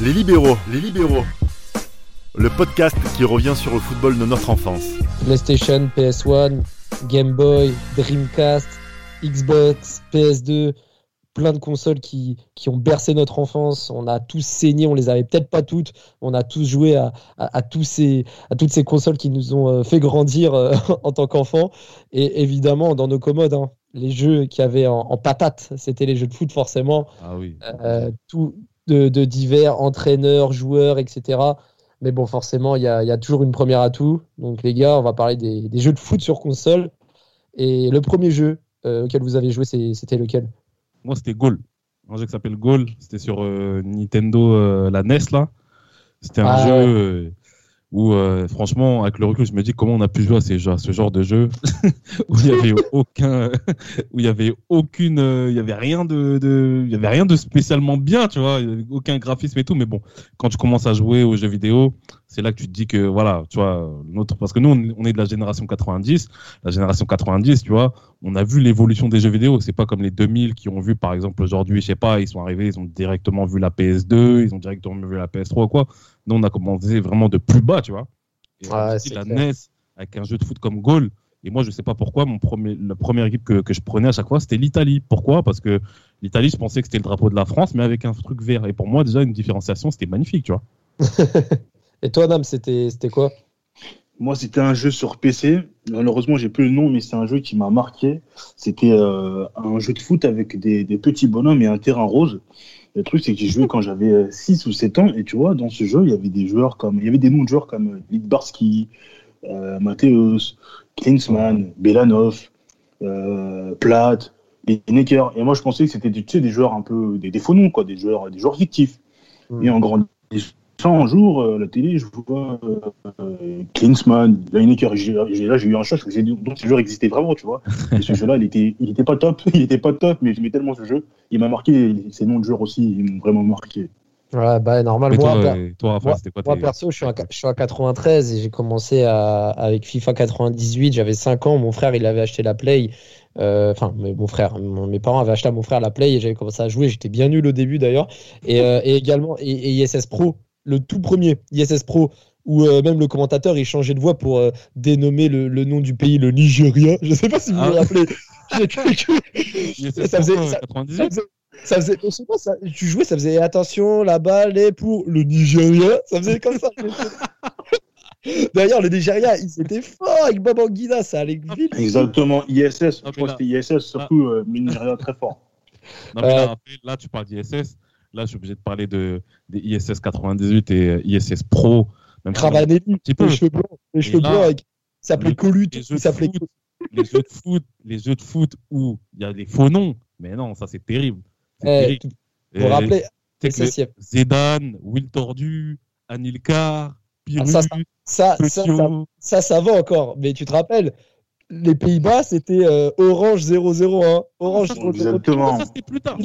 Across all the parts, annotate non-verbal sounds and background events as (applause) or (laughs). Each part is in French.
Les libéraux, les libéraux. Le podcast qui revient sur le football de notre enfance. PlayStation, PS1, Game Boy, Dreamcast, Xbox, PS2, plein de consoles qui, qui ont bercé notre enfance. On a tous saigné, on les avait peut-être pas toutes. On a tous joué à, à, tous ces, à toutes ces consoles qui nous ont euh, fait grandir euh, (laughs) en tant qu'enfants. Et évidemment, dans nos commodes, hein, les jeux qu'il y avait en, en patate, c'était les jeux de foot forcément. Ah oui. Euh, tout de, de, divers entraîneurs, joueurs, etc. Mais bon, forcément, il y a, y a, toujours une première atout. Donc les gars, on va parler des, des jeux de foot sur console. Et le premier jeu euh, auquel vous avez joué, c'était lequel? Moi, c'était Goal. Un jeu qui s'appelle Goal. C'était sur euh, Nintendo, euh, la NES, là. C'était un Ah, jeu ouais. Où, euh, franchement, avec le recul, je me dis comment on a pu jouer à, ce genre de jeu (laughs) où il y avait aucun, (laughs) où il y avait aucune, euh, il y avait rien de, il y avait rien de spécialement bien, tu vois, aucun graphisme et tout. Mais bon, quand tu commences à jouer aux jeux vidéo, c'est là que tu te dis que voilà, tu vois, notre, parce que nous, on on est de la génération 90, la génération 90, tu vois, on a vu l'évolution des jeux vidéo. C'est pas comme les 2000 qui ont vu, par exemple, aujourd'hui, je sais pas, ils sont arrivés, ils ont directement vu la PS2, ils ont directement vu la PS3 ou quoi. Nous, on a commencé vraiment de plus bas, tu vois. Et on la. NES avec un jeu de foot comme Goal. Et moi, je sais pas pourquoi, mon premier, la première équipe que, que je prenais à chaque fois, c'était l'Italie. Pourquoi? Parce que l'Italie, je pensais que c'était le drapeau de la France, mais avec un truc vert. Et pour moi, déjà, une différenciation, c'était magnifique, tu vois. (laughs) Et toi, Nam, c'était c'était quoi? Moi, c'était un jeu sur PC. Malheureusement, j'ai plus le nom, mais c'est un jeu qui m'a marqué. C'était euh, un jeu de foot avec des, des petits bonhommes et un terrain rose. Le truc, c'est que j'ai joué quand j'avais 6 ou 7 ans. Et tu vois, dans ce jeu, il y avait des joueurs comme, il y avait des noms de joueurs comme euh, Lidbarski, euh, Mateusz, Klinsmann, Belanov, euh, Platt, Lineker. Et moi, je pensais que c'était des, tu sais, des joueurs un peu, des, des faux noms, quoi, des joueurs, des joueurs fictifs. Hmm. Et en grandissant, un jour, euh, à la télé, je vois euh, euh, Klinsmann, Lineker. Là, j'ai eu un choc. J'ai dit, donc, ce joueur existait vraiment, tu vois. Et ce (laughs) jeu-là, il était, il était pas top. (laughs) Il était pas top, mais j'aimais tellement ce jeu. Il m'a marqué. Ces noms de joueurs aussi, ils m'ont vraiment marqué. Ouais, bah normal. Mais Moi, toi, per- euh, toi, Raphaël, moi- c'était quoi moi, tes- perso, je suis, en, je suis en 93 et j'ai commencé à- avec FIFA 98. J'avais 5 ans. Mon frère, il avait acheté la Play. Euh, Enfin, mais mon frère, mon- mes parents avaient acheté à mon frère la Play et j'avais commencé à jouer. J'étais bien nul au début d'ailleurs. Et, euh, et également, et, et ISS Pro, le tout premier ISS Pro, où euh, même le commentateur il changeait de voix pour euh, dénommer le, le nom du pays, le Nigeria. Je sais pas si vous Ah. vous rappelez. (laughs) J'ai cru que- ISS ça faisait- ça- 98 ça faisait, ça faisait, je sais pas, ça- tu jouais, ça faisait attention, la balle est pour le Nigeria, ça faisait comme ça. (laughs) D'ailleurs, le Nigeria, ils étaient forts avec Babangida, ça allait vite. Exactement. ISS. Ah, Je crois que c'était ISS, surtout, euh, mais Nigeria très fort. Non, mais Euh, là, Raphaël, là, tu parles d'ISS. Là, je suis obligé de parler de, des ISS 98 et euh, ISS Pro. Même si- Cravanelli, petit peu. les cheveux blancs, les cheveux là, blancs, avec- il s'appelait le- Colut, les jeux de s'appelait foot, les jeux de foot, les jeux de foot où il y a des faux noms. Mais non, ça c'est terrible. C'est Eh, terrible. Vous vous Euh, rappelez. Zidane, Will Tordu, Anilcar, Ah, ça, ça, ça, ça, ça, ça va encore, mais tu te rappelles, les Pays-Bas, c'était euh, Orange 001, Orange 001. Exactement. Ça, c'était plus tard.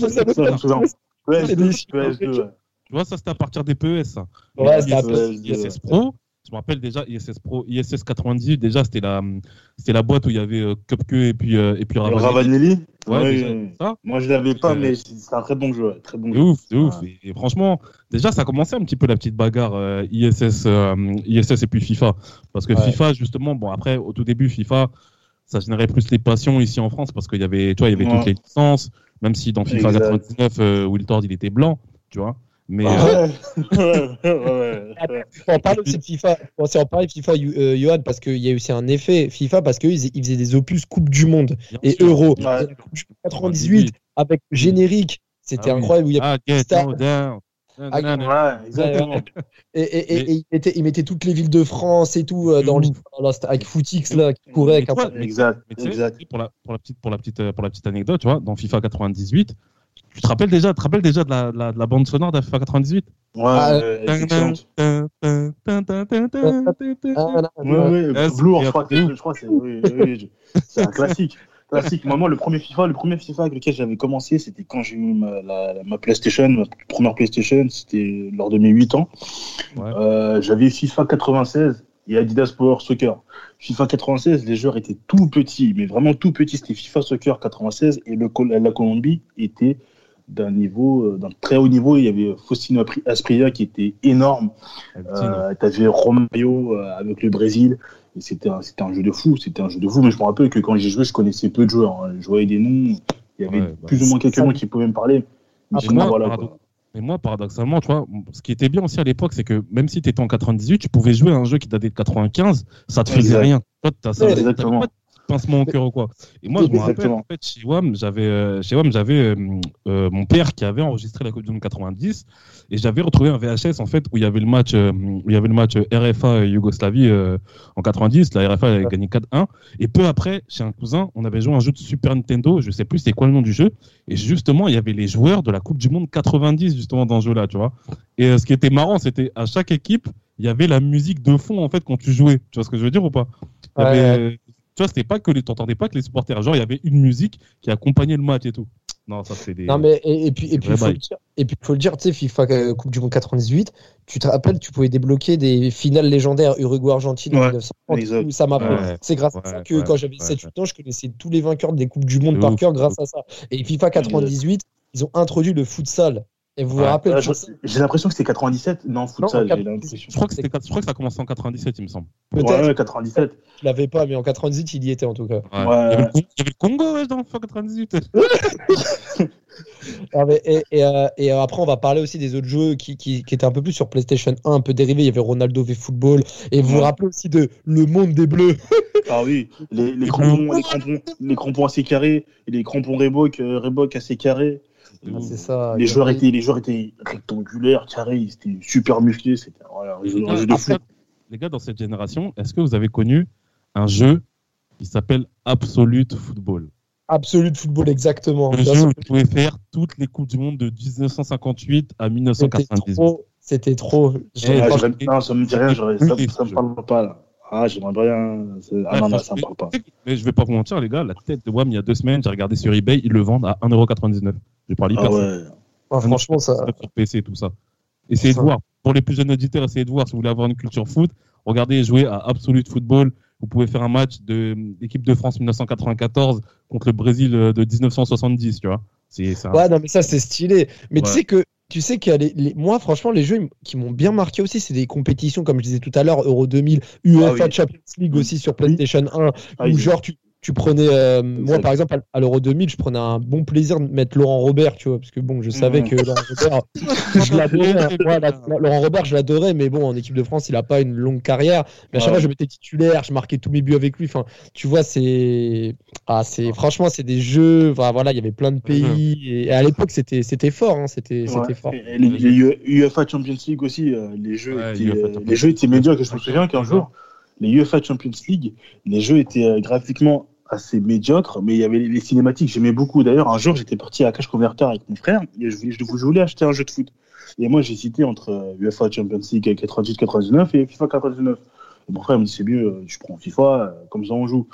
Je Ça, sais c'était pas. plus tard. Ça, je me souviens. C'est des PS2, chiffres. PS2, ouais. Tu vois, ça c'était à partir des PES. Ça. Ouais, c'était à ISS, Pro, je me rappelle déjà ISS Pro, ISS 98, déjà c'était la, c'était la boîte où il y avait euh, Cupque et puis, euh, et puis Ravanelli. Ravanelli? Ouais, Ouais, déjà, ouais. ça. Moi, je l'avais pas, Euh, mais c'est un très bon jeu. Très bon C'est jeu. ouf, c'est ouf. Ouais. Et, et franchement, déjà, ça a commencé un petit peu la petite bagarre euh, ISS, euh, ISS et puis FIFA. Parce que Ouais. FIFA, justement, bon, après, au tout début, FIFA, ça générait plus les passions ici en France parce qu'il y avait, tu vois, il y avait Ouais. toutes les licences, même si dans FIFA Exact. 99, euh, Will Tord, il était blanc, tu vois. Mais Ah euh, (laughs) ouais. ouais, ouais. On parle aussi de FIFA. On s'est en parlé de FIFA, euh, Johan, parce qu'il y a eu aussi un effet FIFA, parce qu'ils ils faisaient des opus Coupe du Monde bien et sûr. Euro. Coupe du Monde 98 avec le générique. C'était Ah oui. incroyable. Où il y avait Ah, Ah, Ouais, exactement. Et, il, mettait, toutes les villes de France et tout euh, dans le, dans la- avec Footix là, qui courait avec un Exact, pour la, pour la petite, pour la petite, pour la petite anecdote, tu vois, dans FIFA 98, tu te rappelles déjà, tu te rappelles déjà de la, de la, de la bande sonore de FIFA 98 Ouais, Ah, euh. Ah, Ouais, ouais, c'est- Velours, je crois je crois que c'est oui, oui, je- c'est un (laughs) classique. Classique. Moi, moi, le premier FIFA, le premier FIFA avec lequel j'avais commencé, c'était quand j'ai eu ma, la- ma PlayStation, ma première PlayStation, c'était lors de mes 8 ans. Ouais. Euh, j'avais FIFA 96 et Adidas Power Soccer. FIFA 96, les joueurs étaient tout petits, mais vraiment tout petits. C'était FIFA Soccer 96 et le, la Colombie était d'un niveau, euh, d'un très haut niveau. Il y avait Faustino Aspria qui était énorme. Euh, tu avais Romario euh, avec le Brésil. C'était un, jeu de fou. C'était un jeu de fou. Mais je me rappelle que quand j'ai joué, je connaissais peu de joueurs. Hein. Je voyais des noms. Il y avait Ouais, bah, plus ou moins quelques noms qui pouvaient me parler. Mais moi, voilà, pardon. quoi. Mais moi, paradoxalement, tu vois, ce qui était bien aussi à l'époque, c'est que même si tu étais en 98, tu pouvais jouer à un jeu qui datait de 95, ça te faisait Exact. rien. Toi, Ouais, exactement. pas pincement au cœur ou quoi. Et moi, je me rappelle, en fait, chez WAM, j'avais, euh, chez WAM, j'avais euh, euh, mon père qui avait enregistré la Coupe du Monde 90 et j'avais retrouvé un VHS, en fait, où il y avait le match, où il y avait le match RFA Yougoslavie euh, en 90. La RFA avait gagné 4-1. Et peu après, chez un cousin, on avait joué un jeu de Super Nintendo, je sais plus c'était quoi le nom du jeu. Et justement, il y avait les joueurs de la Coupe du Monde 90 justement dans ce jeu-là, tu vois. Et ce qui était marrant, c'était à chaque équipe, il y avait la musique de fond en fait quand tu jouais. Tu vois ce que je veux dire ou pas? Il y Ouais, avait, Tu vois, c'était pas que les, t'entendais pas que les supporters. Genre, il y avait une musique qui accompagnait le match et tout. Non, ça c'est des. Non mais et, et puis et puis faut le dire et puis faut le dire tu sais FIFA euh, Coupe du Monde 98 tu te rappelles tu pouvais débloquer des finales légendaires Uruguay Argentine en Ouais, 1930 exact. où ça m'a Ouais, c'est grâce à ouais, ça que ouais, quand j'avais ouais, 7 8 ans je connaissais tous les vainqueurs des coupes du monde De par ouf, cœur grâce ouf. à ça et FIFA 98 ils ont introduit le futsal et vous vous rappelez Euh, J'ai l'impression que c'était 97. Non, futsal, j'ai l'impression. Je crois que c'était, je crois que ça a commencé en 97, il me semble. peut-être Ouais, ouais, 97. je l'avais pas mais en 98 il y était en tout cas Ouais. Ouais. Il, y avait le, Con- il y avait le Congo ouais, dans FIFA 98. Ah, mais- et, et, euh, et, euh, après, on va parler aussi des autres jeux qui, qui, qui étaient un peu plus sur PlayStation 1, un peu dérivés. Il y avait Ronaldo v Football. Et vous vous rappelez aussi de Le Monde des Bleus. (laughs) Ah oui, les, les, crampons, les, crampons, les crampons assez carrés, et les crampons Reebok, Reebok assez carrés. Ah, c'est ça. Les joueurs, étaient, les joueurs étaient rectangulaires, carrés, ils étaient super musclés. C'était voilà, un jeu- un jeu de fou. Après, les gars, dans cette génération, est-ce que vous avez connu un jeu qui s'appelle Absolute Football? Absolute Football, exactement. Le Bien jeu sûr, où tu pouvais faire toutes les Coupes du Monde de 1958 à C'était 1998. trop. C'était trop. Eh, Ah, j'aimerais- non, ça me dit rien, ça, ça me parle pas là. Ah, j'aimerais bien. Ah non, non, ça me parle pas. Mais je vais pas vous mentir, les gars, la tête de WAM, il y a deux semaines, j'ai regardé sur eBay, ils le vendent à 1,99€. Je parle hyper Ah ouais. ah, franchement, ça. sur PC et tout ça. Essayez de voir. Pour les plus jeunes auditeurs, essayez de voir si vous voulez avoir une culture foot. Regardez jouer à Absolute Football. Vous pouvez faire un match de l'équipe de France 1994 contre le Brésil euh, de 1970, tu vois. C'est Ouais, non, mais ça, c'est stylé. Mais tu sais que. Tu sais que les, les- moi, franchement, les jeux qui m'ont bien marqué aussi, c'est des compétitions, comme je disais tout à l'heure, Euro 2000, UEFA Ah oui. Champions League aussi sur PlayStation 1, Ah, où genre tu, tu prenais, euh, moi par exemple, à, l'Euro 2000, je prenais un bon plaisir de mettre Laurent Robert, tu vois, parce que bon, je savais Mhm. que Laurent Robert, je (laughs) l'adorais. hein. Moi, la- la- Laurent Robert, je l'adorais, mais bon, en équipe de France, il a pas une longue carrière. Mais à chaque Ouais. fois, je m'étais titulaire, je marquais tous mes buts avec lui. Enfin, tu vois, c'est, ah, c'est, franchement, c'est des jeux. Enfin, voilà, il y avait plein de pays, et à l'époque, c'était, c'était fort, hein, c'était, Ouais. fort. Et les, les UEFA Champions League aussi, euh, les jeux Ouais, étaient, les jeux étaient médiocres. Je me souviens qu'un jour, les UEFA Champions League, les jeux étaient euh, graphiquement assez médiocres, mais il y avait les, cinématiques. J'aimais beaucoup. D'ailleurs, un jour, j'étais parti à Cash Converter avec mon frère et je voulais, je, je voulais acheter un jeu de foot. Et moi, j'hésitais entre euh, UEFA Champions League 98-99 et FIFA 99. Et mon frère me dit c'est mieux, euh, je prends FIFA, euh, comme ça on joue.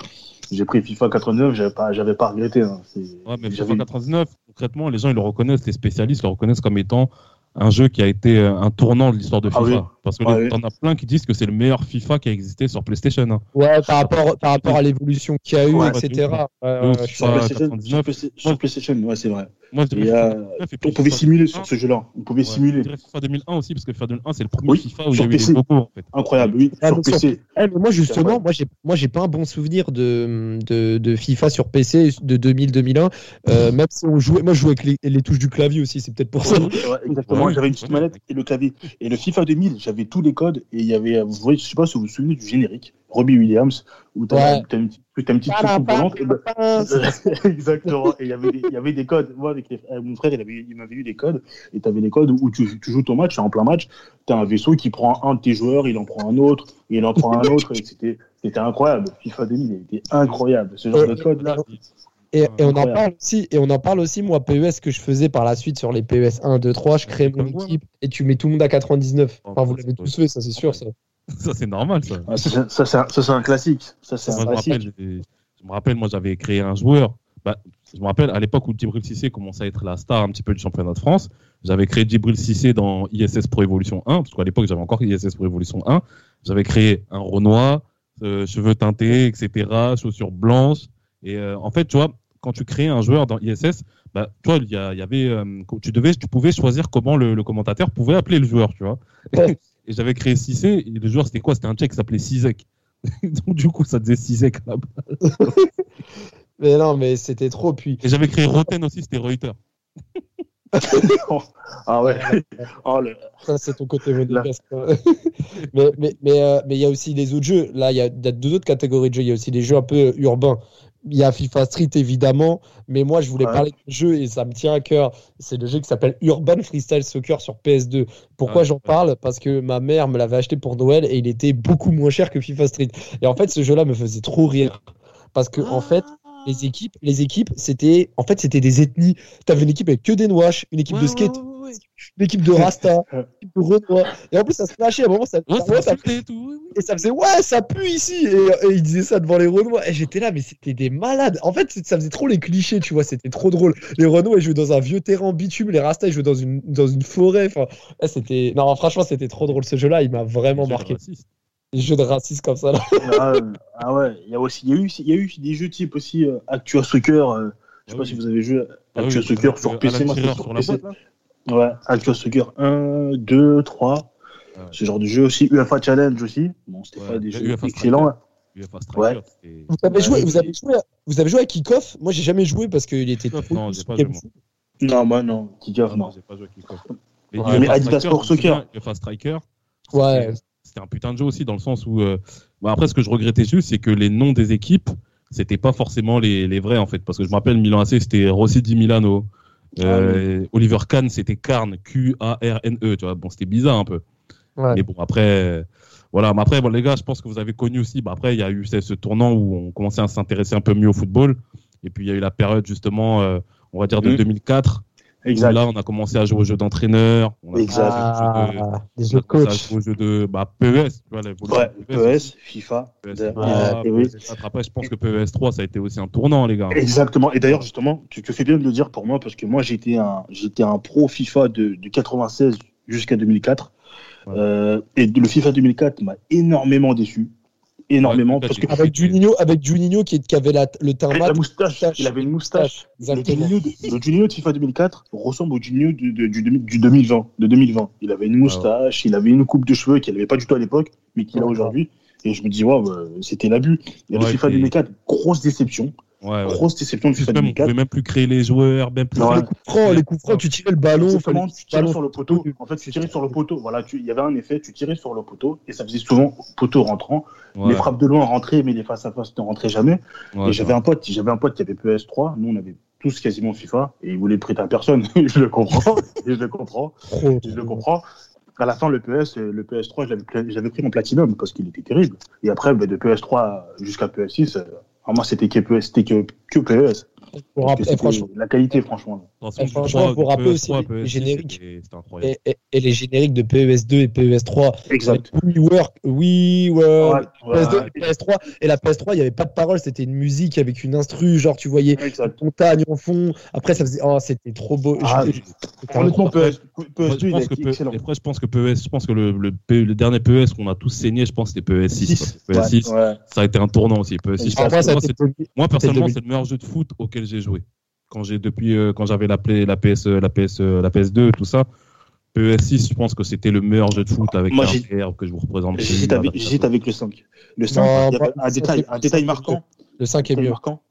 J'ai pris FIFA 99, j'avais pas, j'avais pas regretté. hein. Ouais, mais FIFA 99, concrètement, les gens ils le reconnaissent, les spécialistes le reconnaissent comme étant un jeu qui a été euh, un tournant de l'histoire de Ah FIFA. oui. Parce que t'en as plein qui disent que c'est le meilleur FIFA qui a existé sur PlayStation. hein. Ouais, par rapport, par rapport à l'évolution qu'il y a eu, Ouais, etc. Sur. PlayStation, 99, sur PC sur PlayStation, ouais, c'est vrai. Moi, je Et, dirais euh, FIFA 99 et puis On pouvait simuler 2001. sur ce jeu-là. On pouvait Ouais, simuler. FIFA 2001 aussi, parce que FIFA 2001, c'est le premier Oui, FIFA où il y sur a eu PC. en fait. Incroyable, oui. Ah, sur PC. Eh, mais moi justement, moi j'ai moi j'ai pas un bon souvenir de, de, de FIFA sur PC de 2000-2001. Euh, même si on jouait, moi je jouais avec les, les touches du clavier aussi, c'est peut-être pour ça. Ouais, exactement. Ouais, j'avais une petite manette et le clavier. Et le FIFA 2000, j'avais tous les codes et il y avait, vous voyez, je sais pas si vous vous souvenez du générique, Robbie Williams, où t'as Ouais. t'as une, petite- t'as une petite soucoupe volante. et ben- (laughs) Exactement. Et il y avait des, il y avait des codes. Moi, avec les frères- mon frère, il, avait, il m'avait eu des codes. Et tu avais des codes où tu, tu joues ton match, en plein match. Tu as un vaisseau qui prend un de tes joueurs, il en prend un autre, et il en prend un autre. Et c'était, c'était incroyable. FIFA 2000, il était incroyable. Ce genre Ouais. de code là. Et, et on en parle aussi, et on en parle aussi, moi, PES, que je faisais par la suite sur les PES 1, 2, 3, je crée mon équipe et tu mets tout le monde à 99. Oh, Enfin, vous l'avez tous fait, ça c'est sûr. Ça. Ça, c'est normal, ça. Ah, ça, c'est- ça, un- ça, c'est un classique. Ça, c'est un je, me classique. rappelle, je me rappelle, moi, j'avais créé un joueur. Bah, je me rappelle, à l'époque où Djibril Cissé commençait à être la star un petit peu du championnat de France, j'avais créé Djibril Cissé dans ISS Pro Evolution 1, parce qu'à l'époque, j'avais encore ISS Pro Evolution 1. J'avais créé un Renoir, euh, cheveux teintés, etc., chaussures blanches. Et euh, en fait, tu vois, quand tu créais un joueur dans ISS, bah, tu vois, il y, avait, euh, tu devais, tu pouvais choisir comment le, le commentateur pouvait appeler le joueur, tu vois. Ouais. (laughs) Et j'avais créé Cissé, et le joueur c'était quoi? C'était un tchèque qui s'appelait Cizek. (laughs) Donc du coup, ça disait Cizek là-bas. (laughs) Mais non, mais c'était trop. Puis, Et j'avais créé Roten aussi, c'était Reuter. ah ouais. Oh, le- ça, c'est ton côté modeste. mais mais mais euh, mais il y a aussi des autres jeux. Là, il y y a deux autres catégories de jeux. Il y a aussi des jeux un peu urbains. Il y a FIFA Street évidemment, mais moi je voulais Ouais. parler de jeu et ça me tient à cœur. C'est le jeu qui s'appelle Urban Freestyle Soccer sur PS2. Pourquoi Ouais, j'en ouais. parle? Parce que ma mère me l'avait acheté pour Noël et il était beaucoup moins cher que FIFA Street. Et en fait, ce jeu-là me faisait trop rire parce que en fait, les équipes, les équipes, c'était en fait c'était des ethnies. T'avais une équipe avec que des noiches, une équipe de skate, une équipe de Rasta, (laughs) une équipe de Renoir. Et en plus, ça se flashait. À un moment, ça, Ouais, ouais, ça- ça insultait et tout. ça faisait ouais, ça pue ici. Et, et il disait ça devant les Renois. Et j'étais là, mais c'était des malades. En fait, c'est- ça faisait trop les clichés, tu vois. C'était trop drôle. Les Renois, ils jouaient dans un vieux terrain en bitume. Les Rasta, ils jouaient dans une, dans une forêt. Enfin, c'était. Non, franchement, c'était trop drôle. Ce jeu-là, il m'a vraiment marqué. Les jeux de racisme comme ça, là. ah, euh, ah ouais, il y a aussi, il y a eu, il y a eu des jeux type aussi euh, Actua Soccer. euh, je sais Ah pas oui. si vous avez joué Ah Actua oui, Soccer avec, sur euh, PC. Sur sur la PC. boîte. Ouais, Actua Soccer 1, 2, 3. Ouais. Ce genre de jeu aussi. UEFA Challenge aussi. Bon, c'était Ouais, pas des jeux UEFA excellents. hein. Ouais. Vous avez joué, vous avez joué, à- vous avez joué à Kickoff Moi, j'ai jamais joué parce qu'il était Kickoff, trop. non, j'ai pas joué, moi. Non, moi non. Kickoff, non. j'ai pas joué à Kickoff. Mais Adidas Striker, Sport Soccer. UEFA Striker. Ouais. C'était- un putain de jeu aussi, dans le sens où. euh, bah, après, ce que je regrettais juste, c'est que les noms des équipes, c'était pas forcément les, les vrais, en fait. Parce que je me rappelle, Milan AC, c'était Rossi di Milano. Euh, Oliver Kahn, c'était Carn, Q-A-R-N-E. Tu vois, bon, c'était bizarre un peu. Ouais. Mais bon, après, voilà. Mais après, bon, les gars, je pense que vous avez connu aussi. Bah, après, il y a eu ce, ce tournant où on commençait à s'intéresser un peu mieux au football. Et puis, il y a eu la période, justement, euh, on va dire de Mhm. 2004. Exact. là, on a commencé à jouer aux jeux d'entraîneur. On a Exact. commencé à jouer aux jeux de- Ah, des on jeux a de coach. jouer aux jeux de bah, PES. Tu vois, Ouais, PES. PES, FIFA. PES, et oui. PES. Après, je pense que PES 3, ça a été aussi un tournant, les gars. Exactement. Et d'ailleurs, justement, tu te fais bien de le dire pour moi parce que moi, j'étais un, j'étais un pro FIFA de, de 96 jusqu'à 2004. Ouais. Euh, et le FIFA 2004 m'a énormément déçu. Énormément. Ouais, parce que Avec Juninho, avec Juninho qui, qui avait la, le teint mat. la moustache, moustache. il avait une moustache. Le. Juninho, de, le Juninho de FIFA 2004 ressemble au Juninho du, du, demi- du 2020, de 2020. Il avait une moustache, il avait une coupe de cheveux qu'il n'avait pas du tout à l'époque, mais qu'il a Ouais. aujourd'hui. Et je me dis, waouh, euh, c'était l'abus. Et le FIFA et- 2004, grosse déception. Ouais, ouais. Grosse déception de FIFA même, on 2004. pouvait même plus créer les joueurs, même plus. Ouais. Les coups francs, les coups francs, tu tirais le ballon. Exactement, fallait- tu tirais ballon- sur le poteau. En fait, tu tirais sur le poteau. Voilà, il y avait un effet, tu tirais sur le poteau et ça faisait souvent poteau rentrant. Ouais, Les frappes de loin rentraient, mais les face à face ne rentraient jamais. ouais, et j'avais un pote, j'avais un pote qui avait PS3. Nous, on avait tous quasiment FIFA et il voulait le prêter à personne. (laughs) je le comprends. et (laughs) je le comprends. Je le comprends. À la fin, le PS, le PS3, je l'avais pla- j'avais pris en platinum parce qu'il était terrible. Et après, ben, de PS3 jusqu'à PS6, alors moi, c'était que, c'était que, que PS. Pour franchement, la qualité, franchement. Eh, du franchement, 3, pour rappeler PES aussi 3, les- les PES6, génériques. et, et- et les génériques de PES2 et PES3. Exact. We work, we work. Ouais, PS2 ouais, et PS3. Et la PS3, il n'y avait pas de parole, c'était une musique avec une instru, genre tu voyais exact. une montagne en fond. Après, ça faisait. Oh, c'était trop beau. Ah, Je- c'était un Honnêtement, trop- PS, Moi, PS2, je il a pense que été P- excellent. et après, je pense que PES, je pense que le, le, P- le dernier PES qu'on a tous saigné, je pense que c'était PES 6. Ouais, PES 6, ouais. ça a été un tournant aussi. PES 6, Ah, Après, ça a moi, été c'est- moi, personnellement, c'est le meilleur jeu de foot auquel j'ai joué. Quand j'ai depuis euh, quand j'avais la, Play- la PS la PS la PS2 tout ça, PES 6, je pense que c'était le meilleur jeu de foot avec Moi, un que je vous représente. J'hésite avec, le 5. Le 5, Non, il y avait moi, un détail, 5 est- un détail marquant. Le 5 est mieux. marquant.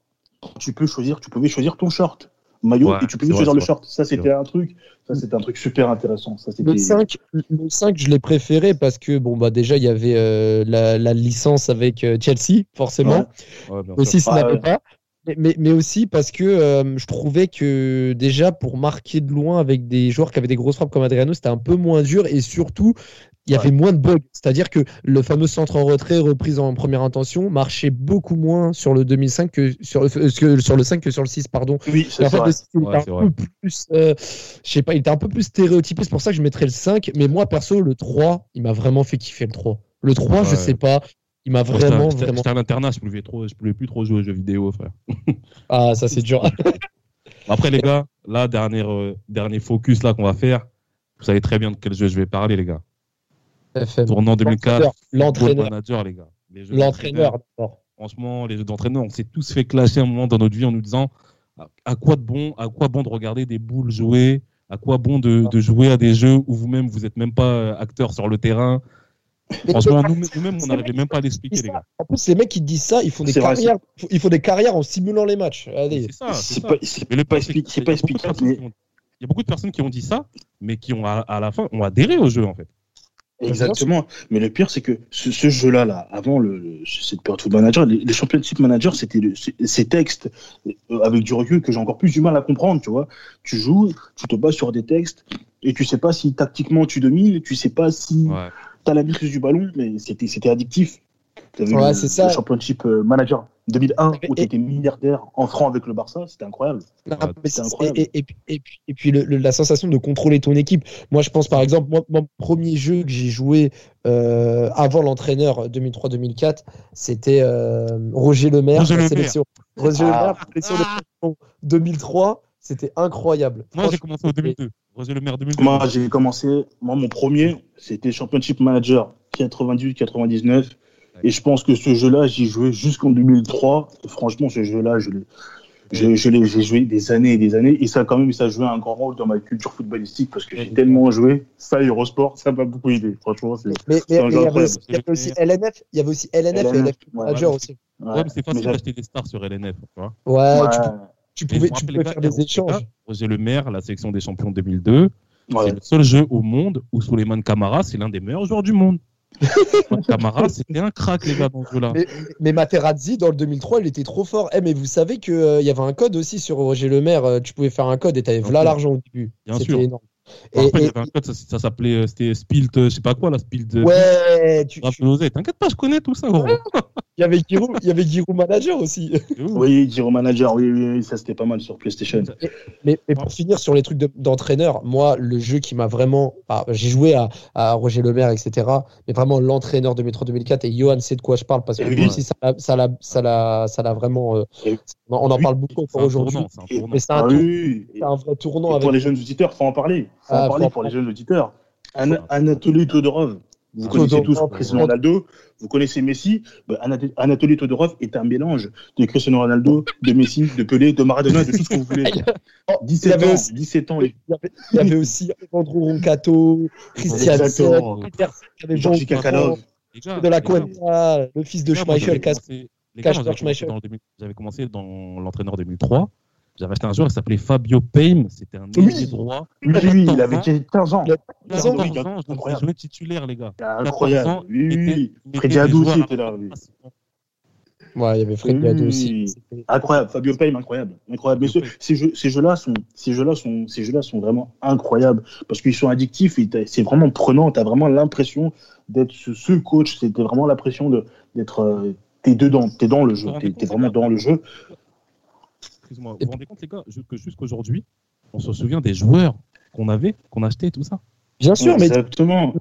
Tu peux choisir, tu pouvais choisir ton short, maillot, Ouais, et tu pouvais c'est choisir vrai, le short. Ça, c'était un truc, ça, c'était un truc super intéressant. Ça. Le 5, le 5, je l'ai préféré parce que, bon, bah, déjà, il y avait euh, la, la licence avec euh, Chelsea, forcément. Ouais. Ouais, Le sûr. 6 Ah, n'avait ouais. pas. Mais, mais, aussi parce que euh, je trouvais que déjà pour marquer de loin avec des joueurs qui avaient des grosses frappes comme Adriano, c'était un peu moins dur et surtout il y avait moins de bugs. C'est-à-dire que le fameux centre en retrait reprise en première intention marchait beaucoup moins sur le 2005 que sur le, que sur le 5 que sur le 6, pardon. Oui, c'est en fait, vrai. le 6, il Ouais, était c'est un vrai. peu plus, euh, je sais pas, il était un peu plus stéréotypé. C'est pour ça que je mettrais le 5. Mais moi, perso, le 3, il m'a vraiment fait kiffer le 3. Le 3, je Ouais. sais pas, il m'a vraiment, j'étais- vraiment. À l'internat, je pouvais trop, je pouvais plus trop jouer aux jeux vidéo, frère. (laughs) Ah, ça, c'est dur. (laughs) Après, les gars, là, dernier, euh, dernier focus là qu'on va faire. Vous savez très bien de quel jeu je vais parler, les gars. FM. Tournant 2004, Football L'entraîneur. manager, les gars. L'entraîneur, d'abord. Franchement, les jeux d'entraîneur, on s'est tous fait clasher un moment dans notre vie en nous disant à quoi de bon, à quoi bon de regarder des boules jouer À quoi bon de, de jouer à des jeux où vous-même vous êtes même pas euh, acteur sur le terrain Franchement, nous-mêmes, on n'arrivait même pas à l'expliquer, les gars. En plus, les mecs qui disent ça, ils font des carrières. Ils font des carrières en simulant les matchs. Allez. C'est ça, c'est pas, pas, il y a beaucoup de explicable, personnes mais qui ont- Il y a beaucoup de personnes qui ont dit ça, mais qui ont à, à la fin ont adhéré au jeu en fait. Exactement. Mais le pire, c'est que ce, ce jeu-là, là, avant le, le- cette période foot manager, les, les championship managers, c'était ces textes euh, avec du recul que j'ai encore plus du mal à comprendre, tu vois. Tu joues, tu te bases sur des textes et tu sais pas si tactiquement tu domines, tu sais pas si Ouais. Tu as la maîtrise du ballon, mais c'était c'était addictif. T'avais Ouais, le, c'est ça. le championship euh, manager 2001 où tu étais milliardaire en franc avec le Barça, c'était incroyable. Non, Ouais. Et, et, puis- et puis, et puis le- le- la sensation de contrôler ton équipe. Moi, je pense par exemple, moi, mon premier jeu que j'ai joué euh, avant l'entraîneur 2003-2004, c'était euh, Roger Lemaire, Roger la Lemaire. sélection. Roger Ah. Lemaire, la sélection de France 2003, c'était incroyable. Moi, j'ai commencé en 2002. Roger Le Maire 2002. Moi, j'ai commencé, moi, mon premier, c'était Championship Manager 98-99. Et je pense que ce jeu-là, j'y jouais jusqu'en 2003. Et franchement, ce jeu-là, je l'ai, je, je l'ai, j'ai joué des années et des années. Et ça, quand même, ça a joué un grand rôle dans ma culture footballistique parce que j'ai tellement joué. Ça, Eurosport, ça m'a beaucoup aidé. Franchement, c'est. Mais mais- un il y avait aussi- il y avait aussi LNF, il y avait aussi LNF et LNF, Manager ouais. aussi. Ouais. Ouais, mais c'est facile d'acheter des stars sur LNF. Tu vois. Ouais, Ouais. tu, peux- tu pouvais, tu faire des échanges. Roger Le Maire, la sélection des champions 2002, Ouais. c'est le seul jeu au monde où Souleymane Camara, c'est l'un des meilleurs joueurs du monde. Camara, (laughs) c'était un crack, les gars, dans ce jeu-là. Mais, mais Materazzi, dans le 2003, il était trop fort. Eh, mais vous savez qu'il y avait un code aussi sur Roger Lemaire. euh, Tu pouvais faire un code et tu avais Bien là l'argent au début. Bien C'était sûr. énorme. Rappelle, Et- il y avait un code, ça, ça s'appelait, euh, c'était Spilt, euh, je sais pas quoi, là, Spilt. euh, Ouais, tu- Grave tu-. T'inquiète pas, je connais tout ça, gros. il y avait Giroud, il y avait Giroud Manager aussi. Oui, Giro Manager, oui, oui, oui, ça c'était pas mal sur PlayStation. Mais, mais pour finir sur les trucs de- d'entraîneur, moi, le jeu qui m'a vraiment. ah, J'ai joué à, à Roger Lemaire, etc. Mais vraiment, l'entraîneur de Métro 2004, et Johan sait de quoi je parle, parce que lui aussi, ça l'a- ça l'a ça l'a- ça l'a vraiment. euh, on en parle beaucoup encore aujourd'hui. tournant, c'est un tournant. Mais c'est un, Ah tour- oui, c'est un vrai tournant Et avec. pour les jeunes auditeurs, faut en parler. Faut Ah, en parler pour les jeunes auditeurs. An- Anatoly Todorov. Vous connaissez tous Cristiano. Ronaldo, vous connaissez Messi. Anat- Anatoly Todorov est un mélange de Cristiano Ronaldo, de Messi, de Pelé, de Maradona, de tout ce que vous voulez. Oh, il y 17 avait ans, aussi- 17 ans. Il y avait, il y avait aussi Alejandro Roncato, Christian. Les gars, de la Cuenta, le fils de Schmeichel, le 2000 J'avais commencé dans l'entraîneur 2003. J'avais acheté un joueur qui s'appelait Fabio Paim. C'était un Oui. ailier droit. Oui, oui, oui, il avait 15 ans. Il a- 14 ans, ans, oui, je l'ai titulaire, les gars. Incroyable. ans, Oui, il oui, il Freddy Adou aussi était là. oui. Ouais, il y avait Fred Oui. Gado aussi. Incroyable, Fabio Paim, incroyable, incroyable. Mais ce- ces jeux, ces jeux-là sont, ces jeux-là sont, ces jeux-là sont vraiment incroyables parce qu'ils sont addictifs et c'est vraiment prenant. T'as vraiment l'impression d'être ce, ce coach. C'était vraiment l'impression de d'être, euh, t'es dedans, t'es dans le jeu, t'es, t'es vraiment dans le jeu. Excuse-moi, vous vous rendez compte, les gars, que jusqu'aujourd'hui, on se souvient des joueurs qu'on avait, qu'on achetait, tout ça. Bien sûr, mais Exactement.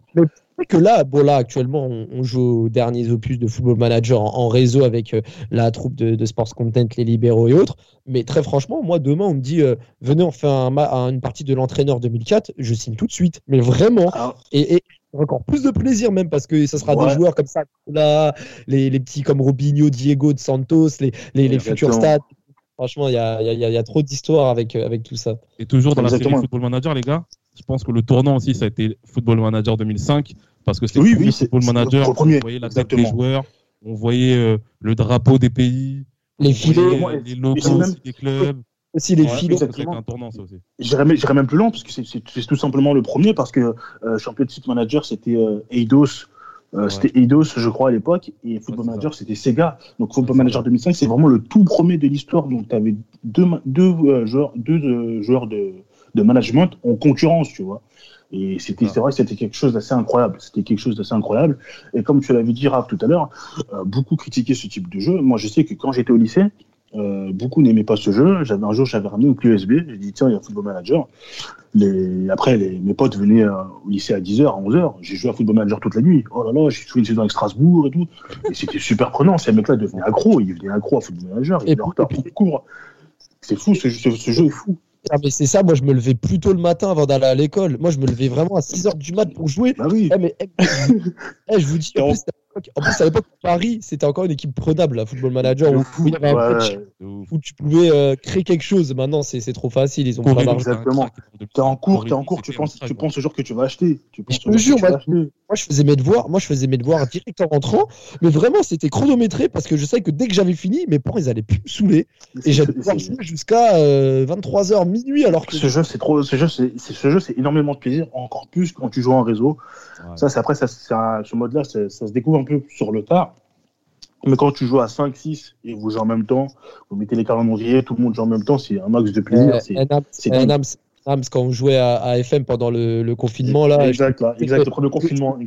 c'est que là, bon là, actuellement, on, on joue aux derniers opus de Football Manager en, en réseau avec euh, la troupe de, de Sports Content, les libéraux et autres. Mais très franchement, moi, demain, on me dit, euh, venez, on fait un, ma- un- une partie de l'entraîneur 2004, je signe tout de suite. Mais vraiment, Ah, et, et encore plus de plaisir même parce que ça sera Ouais. des joueurs comme ça, là, les, les petits comme Robinho, Diego, de Santos, les, les, les futurs Exactement. Franchement, il y a, il y, a, il y a- il y a trop d'histoires avec, euh, avec tout ça. Et toujours dans la Exactement. série Football Manager, les gars, je pense que le tournant aussi, ça a été Football Manager 2005, parce que c'était Oui, le premier oui, Football c'est Manager, le premier, on voyait la tête des joueurs, on voyait euh, le drapeau des pays, Les filets, les logos même- aussi des clubs. aussi les Ouais, filets. Exactement. un tournant, ça aussi. J'irais même, plus loin parce que c'est, tout simplement le premier parce que euh, Championship Manager c'était euh, Eidos. Euh, Ouais. C'était Eidos, je crois, à l'époque, et Football Manager, c'était Sega. Donc, Football Manager 2005, c'est vraiment le tout premier de l'histoire. Donc, tu avais deux, deux euh, joueurs, deux, euh, joueurs de, de management en concurrence, tu vois. Et c'était, c'est vrai c'était quelque chose d'assez incroyable. C'était quelque chose d'assez incroyable. Et comme tu l'avais dit, Raph, tout à l'heure, beaucoup critiquaient ce type de jeu. Moi, je sais que quand j'étais au lycée, euh, beaucoup n'aimaient pas ce jeu. J'avais un jour, j'avais ramené une clé USB. J'ai dit tiens, il y a Football Manager. Les... Après, les... mes potes venaient euh, au lycée à 10h, à 11h. J'ai joué à Football Manager toute la nuit. Oh là là, j'ai joué une saison avec Strasbourg et tout. Et c'était super prenant. Ces mecs-là devenaient accros. Ils devenaient accros à Football Manager. Ils Et étaient en retard pour le cours. C'est fou, ce, ce- ce jeu est fou. Ah, mais c'est ça, moi je me levais plus tôt le matin avant d'aller à l'école. Moi je me levais vraiment à 6h du mat pour jouer. Bah oui. Eh, mais, eh, eh, je vous dis, (laughs) en plus, l'époque, en plus, à l'époque, Paris, c'était encore une équipe prenable, la Football Manager, où, où il y avait un Ouais, coach, ouais. De ouf. où tu pouvais euh, créer quelque chose. Maintenant, c'est c'est trop facile, ils ont pas d'argent. exactement. T'es en cours, t'es en cours, tu penses, tu penses au jour que tu vas acheter. Tu penses Je te jure, tu vas moi, je faisais mes devoirs, moi, je faisais mes devoirs direct en rentrant, mais vraiment, c'était chronométré parce que je savais que dès que j'avais fini, mes parents, ils allaient plus me saouler et j'allais pouvoir jouer jusqu'à 23h, minuit, alors que. Ce jeu, c'est trop. Ce jeu, c'est c'est- ce jeu, c'est énormément de plaisir, encore plus quand tu joues en réseau. Ouais. Ça, c'est après, ça, c'est un- ce mode-là, c'est- ça se découvre un peu sur le tard. Mais quand tu joues à 5, 6 et vous jouez en même temps, vous mettez les calendriers, tout le monde joue en même temps, c'est un max de plaisir. Euh, c'est- quand on jouait à, à FM pendant le, le confinement, là, exact, là, exact, le premier confinement.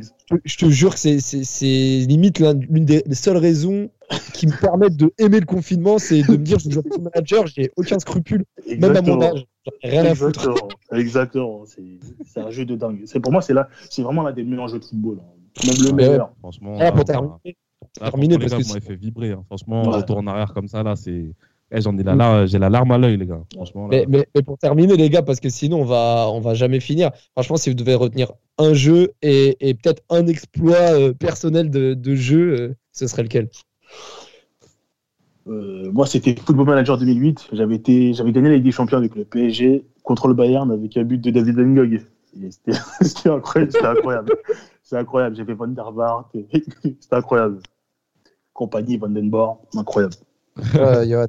je te jure que c'est- limite l'un- l'une des, seules raisons qui me permettent de aimer le confinement, c'est de me dire je joue au manager, j'ai aucun scrupule, même à mon âge. Rien à foutre. Exactement. C'est un jeu de dingue. C'est pour moi, c'est là, c'est vraiment l'un des meilleurs jeux de football. hein. Même le Mais meilleur. Franchement, Ah, pour là, terminer, là, pour terminer, parce gars, que fait vibrer. hein. Franchement, Ouais. retour en arrière comme ça, là, c'est. Eh, J'en ai la j'ai la larme à l'œil, les gars. Franchement, là. Mais, mais, mais pour terminer, les gars, parce que sinon on va, on va jamais finir. Franchement, si vous devez retenir un jeu et, et peut-être un exploit euh, personnel de, de jeu, euh, ce serait lequel? Euh, moi, c'était Football Manager 2008. J'avais été, j'avais gagné la Ligue des Champions avec le PSG contre le Bayern avec un but de David C'était (laughs) c'était incroyable. C'était incroyable. C'est incroyable. J'ai fait Van der Vaart. C'était (laughs) incroyable. Compagnie Vandenborg. Incroyable. (laughs)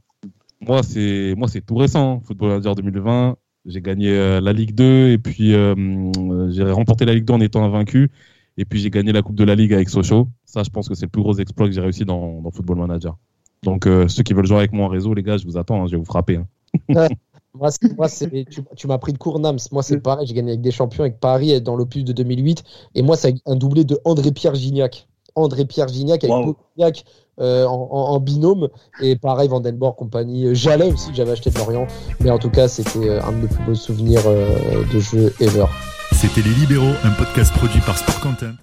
Moi, c'est moi, c'est tout récent. Football Manager 2020. J'ai gagné euh, la Ligue 2 et puis euh, euh, j'ai remporté la Ligue 2 en étant invaincu. Et puis j'ai gagné la Coupe de la Ligue avec Sochaux. Ça, je pense que c'est le plus gros exploit que j'ai réussi dans, dans Football Manager. Donc euh, ceux qui veulent jouer avec moi en réseau, les gars, je vous attends. hein, je vais vous frapper. hein. (laughs) Moi, c'est- moi, c'est- tu, tu m'as pris de court, Nams. Moi, c'est pareil. J'ai gagné avec des champions avec Paris dans l'opus de 2008. Et moi, c'est un doublé de André-Pierre Gignac. André-Pierre Gignac avec Wow. Gignac euh, en, en- en binôme. Et pareil, Vandenborg, compagnie. Euh, Jalais aussi, que j'avais acheté de Lorient. Mais en tout cas, c'était euh, un de mes plus beaux souvenirs euh, de jeu ever. C'était Les Libéraux, un podcast produit par Sport Content.